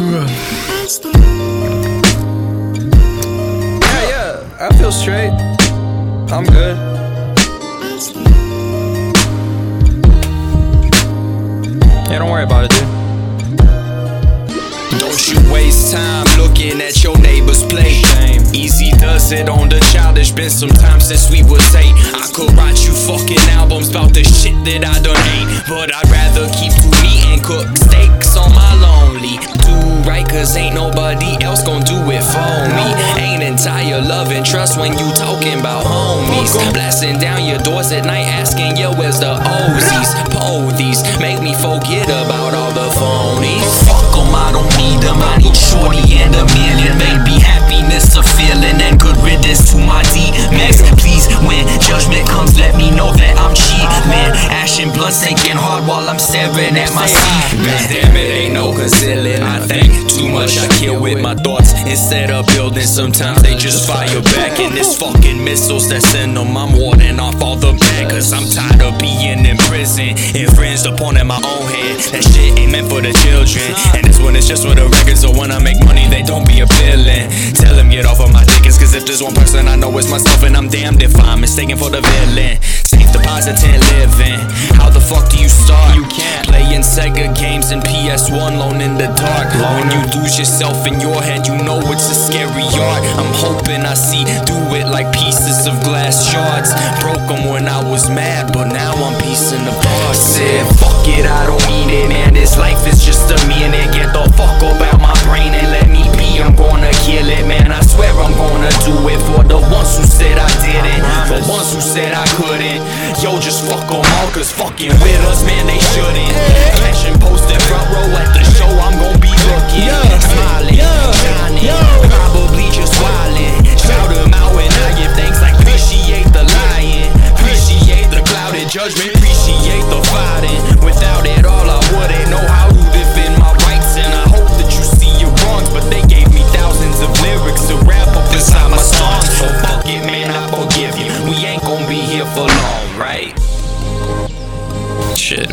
Yeah, yeah, I feel straight. I'm good. Yeah, don't worry about it, dude. Don't you waste time looking at your neighbor's plate. Shame. Easy does it on the childish. Been some time since we was eight. I could write you fucking albums about the shit that I done hate. But I'd rather keep entire love and trust when you talking about homies. Blasting down your doors at night asking, yo, where's the Ozies? Polies make me forget about all the phonies. Fuck Ash and blood sinking hard while I'm staring at my semen. Damn it, ain't no concealing. I think too much. I kill with my thoughts instead of building. Sometimes they just fire back, and it's fucking missiles that in them. I'm warding off all the bad, cause I'm tired of being in prison. Infringed upon in my own head. That shit ain't meant for the children. And this one is just for the records, so when I make money, they don't be appealing. Tell them get off of my dick, cause if there's one person I know it's myself, and I'm damned if I'm mistaken for the villain. Safe deposit and living. How the fuck do you start? You can't. Playing Sega games and PS1 alone in the dark. When you lose yourself in your head, you know it's a scary art. I'm hoping I see through it like pieces of glass shards. Broke them when I was mad, but now I'm piecing apart. Said, fuck it, I don't need it, man. This life is just a minute. Get the fuck up out my brain and let me be. I'm gonna kill it, man. I swear I'm gonna do it for the ones who said I didn't. For the ones who said I 'em fucking with us, man, they shouldn't. Passion posted front row at the show, I'm gonna be looking. Smiling, shining, probably just wildin'. Shout 'em out when I give thanks, like appreciate the lying. Appreciate the clouded judgment, appreciate the fighting. Without it all, I wouldn't know how to defend my rights. And I hope that you see your wrongs, but they gave me thousands of lyrics to wrap up inside my songs. So fuck it, man, I forgive you. We ain't gonna be here for long, right? Shit.